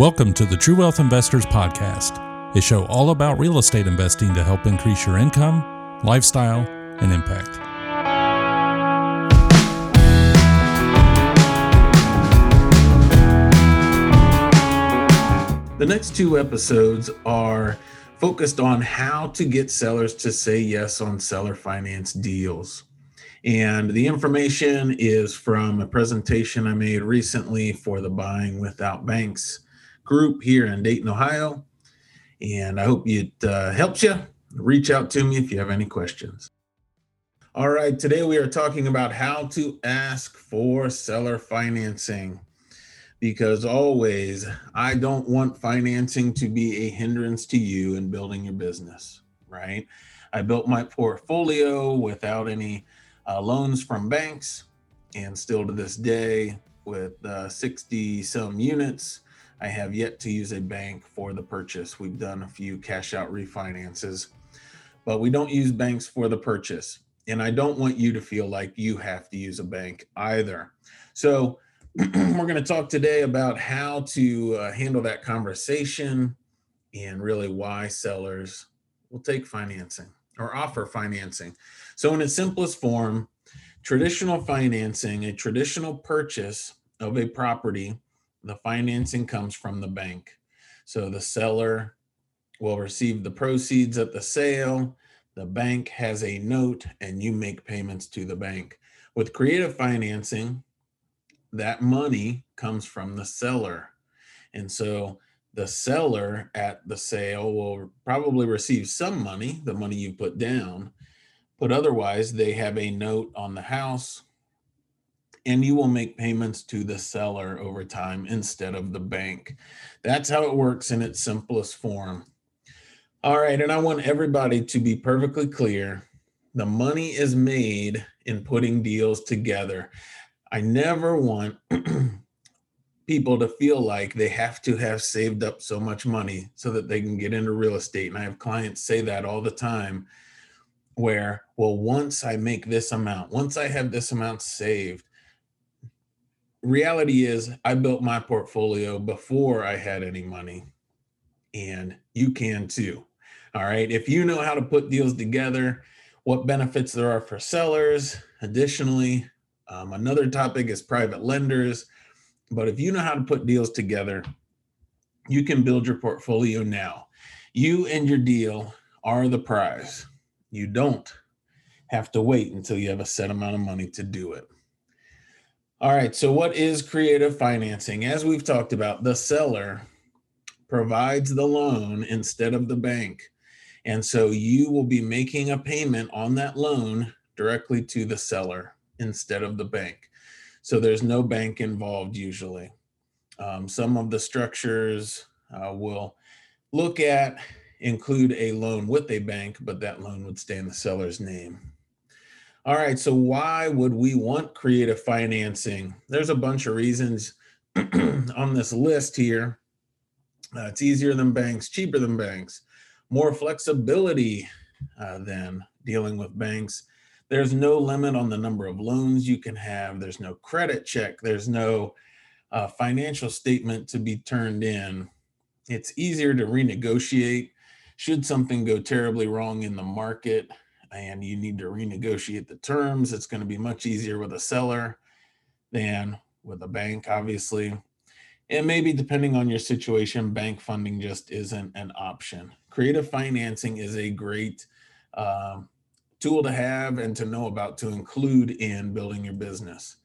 Welcome to the True Wealth Investors Podcast, a show all about real estate investing to help increase your income, lifestyle, and impact. The next two episodes are focused on how to get sellers to say yes on seller finance deals. And the information is from a presentation I made recently for the Buying Without Banks group here in Dayton, Ohio. And I hope it uh, helps you. Reach out to me if you have any questions. All right, today we are talking about how to ask for seller financing because always I don't want financing to be a hindrance to you in building your business, right? I built my portfolio without any uh, loans from banks, and still to this day, with uh, 60 some units, I have yet to use a bank for the purchase. We've done a few cash out refinances, but we don't use banks for the purchase. And I don't want you to feel like you have to use a bank either. So, we're going to talk today about how to uh, handle that conversation and really why sellers will take financing or offer financing. So, in its simplest form, traditional financing, a traditional purchase of a property the financing comes from the bank. So the seller will receive the proceeds at the sale. The bank has a note and you make payments to the bank. With creative financing, that money comes from the seller. And so the seller at the sale will probably receive some money, the money you put down, but otherwise they have a note on the house and you will make payments to the seller over time instead of the bank. That's how it works in its simplest form. All right, and I want everybody to be perfectly clear. The money is made in putting deals together. I never want people to feel like they have to have saved up so much money so that they can get into real estate. And I have clients say that all the time where, well, once I make this amount, once I have this amount saved, reality is I built my portfolio before I had any money and you can too. All right. If you know how to put deals together, what benefits there are for sellers. Additionally, um, another topic is private lenders. But if you know how to put deals together, you can build your portfolio now. You and your deal are the prize. You don't have to wait until you have a set amount of money to do it. All right. So, what is creative financing? As we've talked about, the seller provides the loan instead of the bank. And so, you will be making a payment on that loan directly to the seller instead of the bank. So, there's no bank involved usually. Um, some of the structures uh, will look at include a loan with a bank, but that loan would stay in the seller's name. All right. So, why would we want creative financing? There's a bunch of reasons on this list here. Uh, it's easier than banks, cheaper than banks, more flexibility uh, than dealing with banks. There's no limit on the number of loans you can have. There's no credit check. There's no uh, financial statement to be turned in. It's easier to renegotiate should something go terribly wrong in the market and you need to renegotiate the terms. It's going to be much easier with a seller than with a bank, obviously. And maybe depending on your situation, bank funding just isn't an option. Creative financing is a great uh, tool to have and to know about to include in building your business.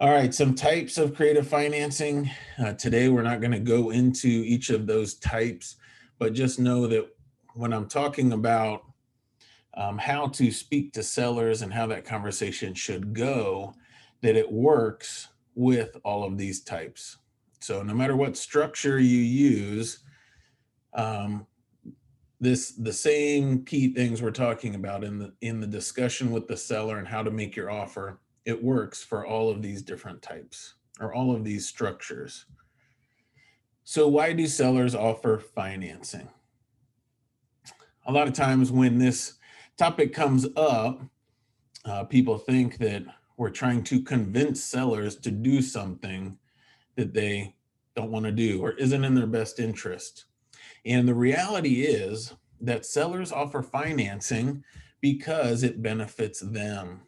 All right, some types of creative financing. Uh, today, we're not going to go into each of those types, but just know that when I'm talking about um, how to speak to sellers and how that conversation should go, that it works with all of these types. So no matter what structure you use, um, this the same key things we're talking about in the in the discussion with the seller and how to make your offer. It works for all of these different types or all of these structures. So why do sellers offer financing? A lot of times when this topic comes up, uh, people think that we're trying to convince sellers to do something that they don't want to do or isn't in their best interest. And the reality is that sellers offer financing because it benefits them.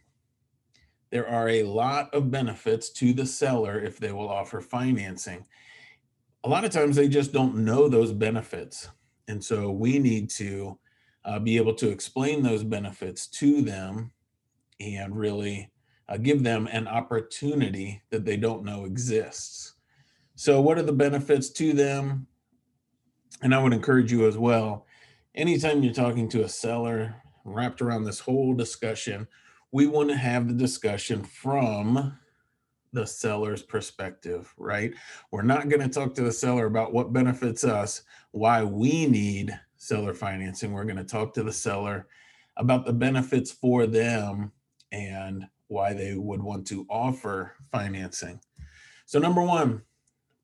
There are a lot of benefits to the seller if they will offer financing. A lot of times they just don't know those benefits. And so we need to uh, be able to explain those benefits to them and really uh, give them an opportunity that they don't know exists. So, what are the benefits to them? And I would encourage you as well, anytime you're talking to a seller, wrapped around this whole discussion, we want to have the discussion from the seller's perspective, right? We're not going to talk to the seller about what benefits us, why we need seller financing. We're going to talk to the seller about the benefits for them and why they would want to offer financing. So, number one,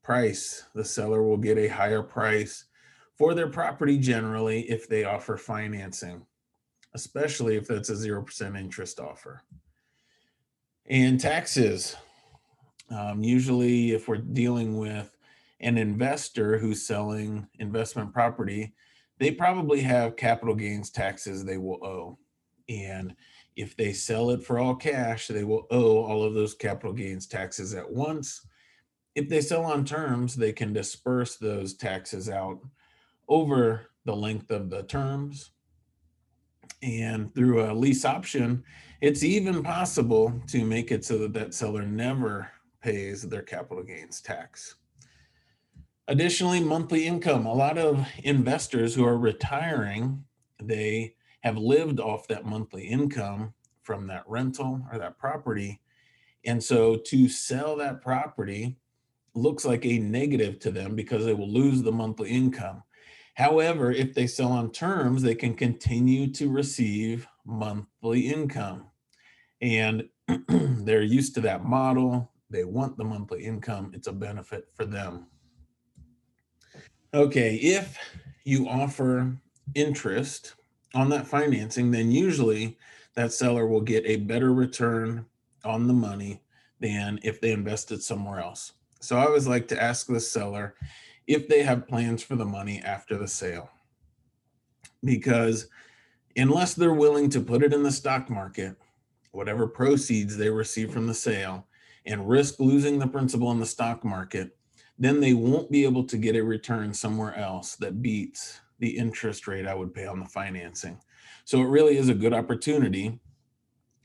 price. The seller will get a higher price for their property generally if they offer financing, especially if that's a 0% interest offer. And taxes. Um, usually, if we're dealing with an investor who's selling investment property, they probably have capital gains taxes they will owe. And if they sell it for all cash, they will owe all of those capital gains taxes at once. If they sell on terms, they can disperse those taxes out over the length of the terms. And through a lease option, it's even possible to make it so that that seller never pays their capital gains tax. Additionally, monthly income. A lot of investors who are retiring, they have lived off that monthly income from that rental or that property. And so to sell that property looks like a negative to them because they will lose the monthly income. However, if they sell on terms, they can continue to receive monthly income. And they're used to that model. They want the monthly income. It's a benefit for them. Okay, if you offer interest on that financing, then usually that seller will get a better return on the money than if they invested somewhere else. So I always like to ask the seller if they have plans for the money after the sale. Because unless they're willing to put it in the stock market, whatever proceeds they receive from the sale, and risk losing the principal in the stock market, then they won't be able to get a return somewhere else that beats the interest rate I would pay on the financing. So it really is a good opportunity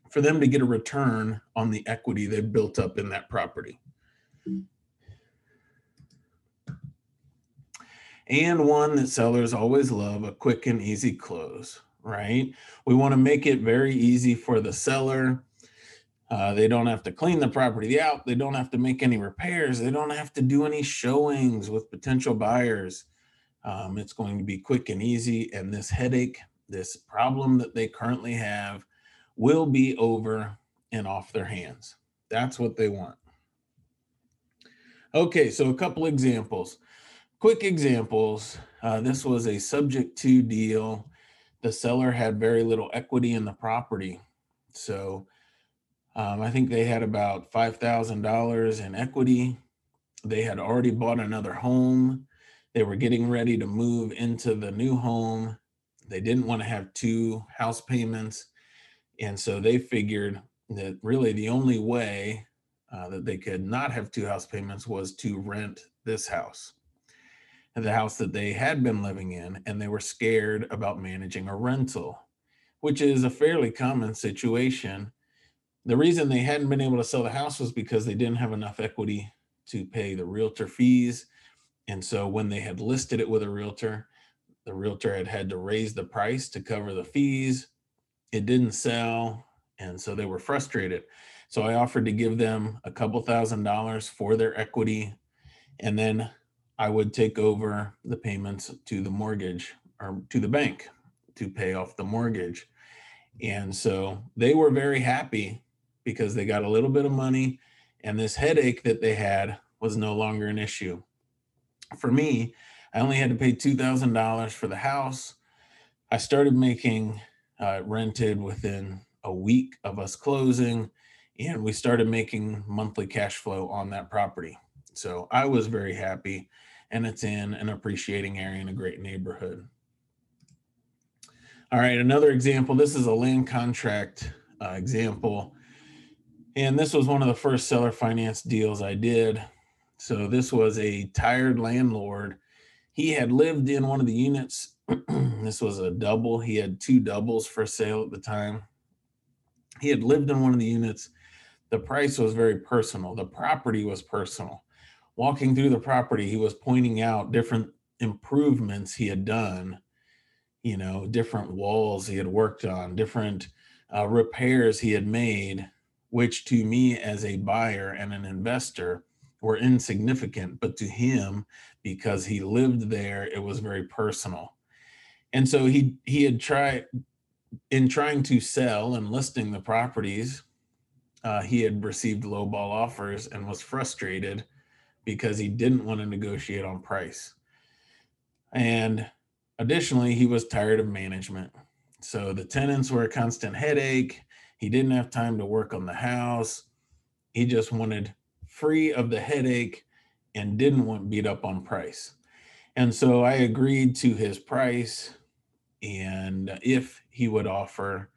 for them to get a return on the equity they've built up in that property. And one that sellers always love a quick and easy close, right? We want to make it very easy for the seller. Uh, they don't have to clean the property out. They don't have to make any repairs. They don't have to do any showings with potential buyers. Um, it's going to be quick and easy. And this headache, this problem that they currently have, will be over and off their hands. That's what they want. Okay, so a couple examples. Quick examples. Uh, this was a subject to deal. The seller had very little equity in the property. So um, I think they had about $5,000 in equity. They had already bought another home. They were getting ready to move into the new home. They didn't want to have two house payments. And so they figured that really the only way uh, that they could not have two house payments was to rent this house, the house that they had been living in. And they were scared about managing a rental, which is a fairly common situation. The reason they hadn't been able to sell the house was because they didn't have enough equity to pay the realtor fees and so when they had listed it with a realtor, the realtor had had to raise the price to cover the fees. It didn't sell. And so they were frustrated. So I offered to give them a couple thousand dollars for their equity. And then I would take over the payments to the mortgage or to the bank to pay off the mortgage. And so they were very happy because they got a little bit of money and this headache that they had was no longer an issue for me, I only had to pay $2,000 for the house. I started making uh, rented within a week of us closing, and we started making monthly cash flow on that property. So I was very happy, and it's in an appreciating area in a great neighborhood. All right, another example. This is a land contract uh, example. And this was one of the first seller finance deals I did. So this was a tired landlord. He had lived in one of the units. this was a double. He had two doubles for sale at the time. He had lived in one of the units. The price was very personal. The property was personal. Walking through the property, he was pointing out different improvements he had done, you know, different walls he had worked on, different uh, repairs he had made, which to me as a buyer and an investor were insignificant, but to him, because he lived there, it was very personal. And so he he had tried in trying to sell and listing the properties, uh, he had received low ball offers and was frustrated because he didn't want to negotiate on price. And additionally, he was tired of management. So the tenants were a constant headache. He didn't have time to work on the house. He just wanted free of the headache and didn't want beat up on price. And so I agreed to his price and if he would offer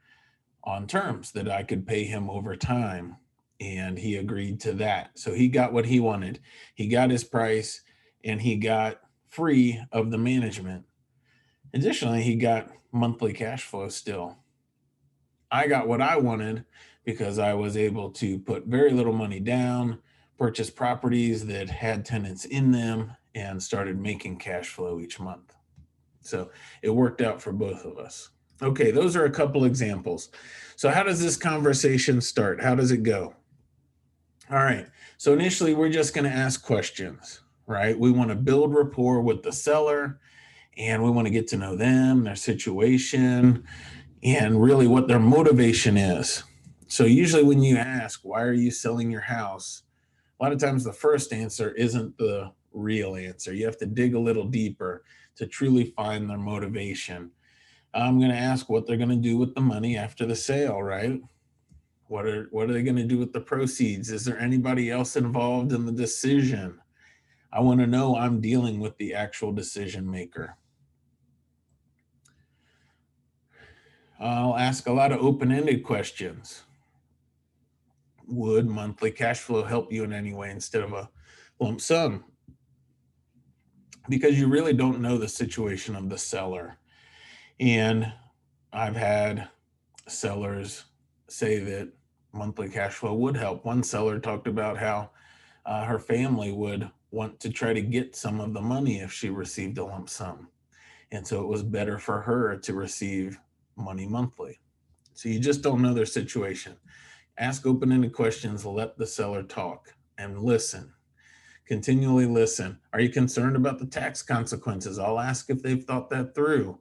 on terms that I could pay him over time. And he agreed to that. So he got what he wanted. He got his price and he got free of the management. Additionally, he got monthly cash flow still. I got what I wanted because I was able to put very little money down, purchase properties that had tenants in them, and started making cash flow each month. So it worked out for both of us. Okay, those are a couple examples. So, how does this conversation start? How does it go? All right. So, initially, we're just going to ask questions, right? We want to build rapport with the seller and we want to get to know them, their situation, and really what their motivation is. So, usually, when you ask, why are you selling your house? A lot of times, the first answer isn't the real answer. You have to dig a little deeper to truly find their motivation. I'm going to ask what they're going to do with the money after the sale, right? What are what are they going to do with the proceeds? Is there anybody else involved in the decision? I want to know I'm dealing with the actual decision maker. I'll ask a lot of open-ended questions. Would monthly cash flow help you in any way instead of a lump sum? because you really don't know the situation of the seller. And I've had sellers say that monthly cash flow would help. One seller talked about how uh, her family would want to try to get some of the money if she received a lump sum. And so it was better for her to receive money monthly. So you just don't know their situation. Ask open ended questions, let the seller talk and listen continually listen. Are you concerned about the tax consequences? I'll ask if they've thought that through.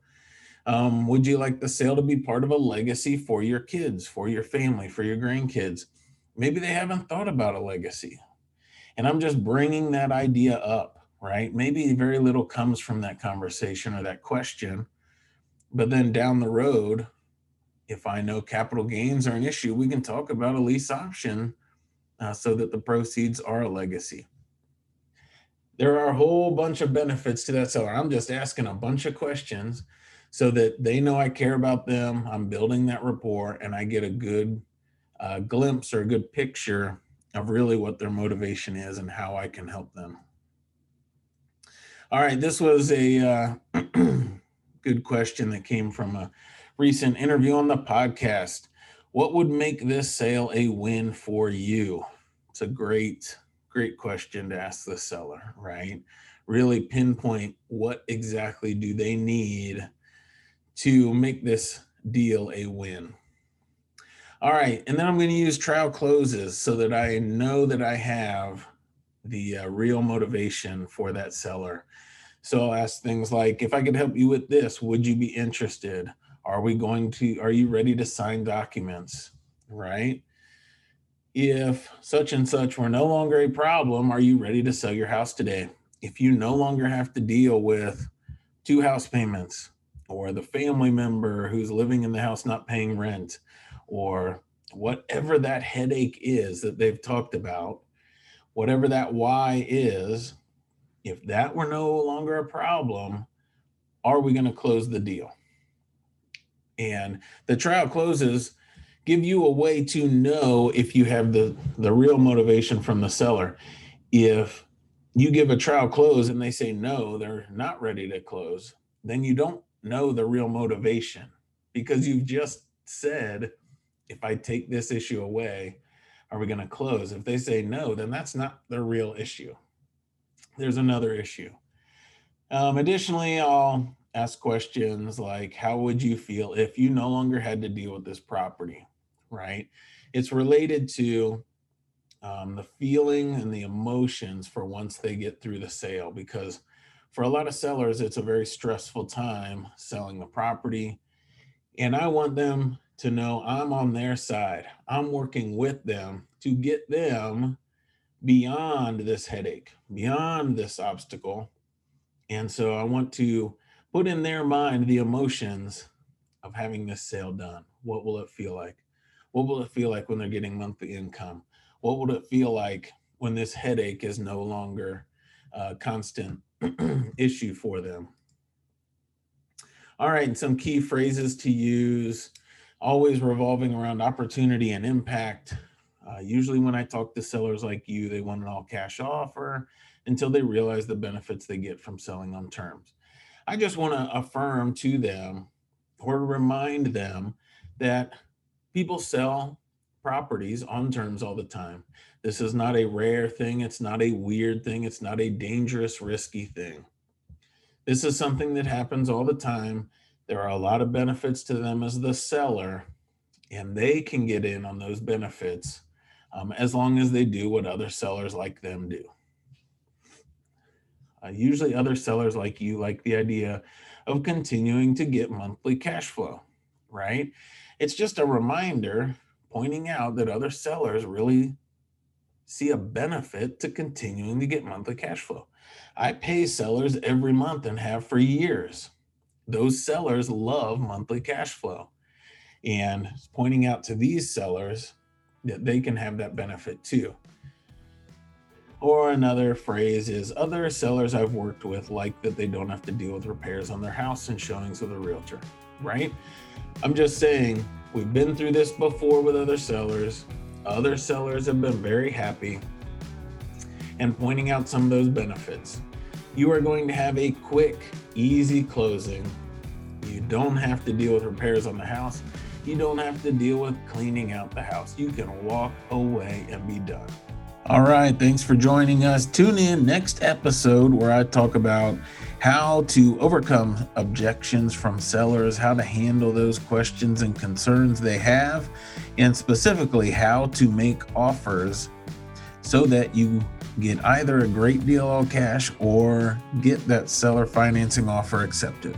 Um, would you like the sale to be part of a legacy for your kids, for your family, for your grandkids? Maybe they haven't thought about a legacy. And I'm just bringing that idea up, right? Maybe very little comes from that conversation or that question. But then down the road, if I know capital gains are an issue, we can talk about a lease option uh, so that the proceeds are a legacy there are a whole bunch of benefits to that seller. I'm just asking a bunch of questions so that they know I care about them. I'm building that rapport and I get a good uh, glimpse or a good picture of really what their motivation is and how I can help them. All right, this was a uh, good question that came from a recent interview on the podcast. What would make this sale a win for you? It's a great great question to ask the seller, right? Really pinpoint what exactly do they need to make this deal a win. All right, and then I'm going to use trial closes so that I know that I have the uh, real motivation for that seller. So I'll ask things like, if I could help you with this, would you be interested? Are we going to, are you ready to sign documents? Right? if such and such were no longer a problem, are you ready to sell your house today? If you no longer have to deal with two house payments or the family member who's living in the house not paying rent or whatever that headache is that they've talked about, whatever that why is, if that were no longer a problem, are we going to close the deal? And the trial closes give you a way to know if you have the the real motivation from the seller. If you give a trial close and they say no, they're not ready to close, then you don't know the real motivation because you've just said if I take this issue away, are we going to close? If they say no, then that's not the real issue. There's another issue. Um, additionally, I'll ask questions like How would you feel if you no longer had to deal with this property? Right? It's related to um, the feeling and the emotions for once they get through the sale because for a lot of sellers, it's a very stressful time selling the property. And I want them to know I'm on their side. I'm working with them to get them beyond this headache, beyond this obstacle. And so I want to put in their mind the emotions of having this sale done. What will it feel like? What will it feel like when they're getting monthly income? What would it feel like when this headache is no longer a constant issue for them? All right, and some key phrases to use always revolving around opportunity and impact. Uh, usually, when I talk to sellers like you, they want an all cash offer until they realize the benefits they get from selling on terms. I just want to affirm to them or remind them that people sell properties on terms all the time. This is not a rare thing. It's not a weird thing. It's not a dangerous, risky thing. This is something that happens all the time. There are a lot of benefits to them as the seller, and they can get in on those benefits um, as long as they do what other sellers like them do. Uh, usually, other sellers like you like the idea of continuing to get monthly cash flow, right? It's just a reminder pointing out that other sellers really see a benefit to continuing to get monthly cash flow. I pay sellers every month and have for years. Those sellers love monthly cash flow. And pointing out to these sellers that they can have that benefit too. Or another phrase is other sellers I've worked with like that they don't have to deal with repairs on their house and showings with a realtor, right? I'm just saying we've been through this before with other sellers. Other sellers have been very happy and pointing out some of those benefits. You are going to have a quick, easy closing. You don't have to deal with repairs on the house. You don't have to deal with cleaning out the house. You can walk away and be done. All right, thanks for joining us. Tune in next episode where I talk about how to overcome objections from sellers, how to handle those questions and concerns they have, and specifically how to make offers so that you get either a great deal all cash or get that seller financing offer accepted.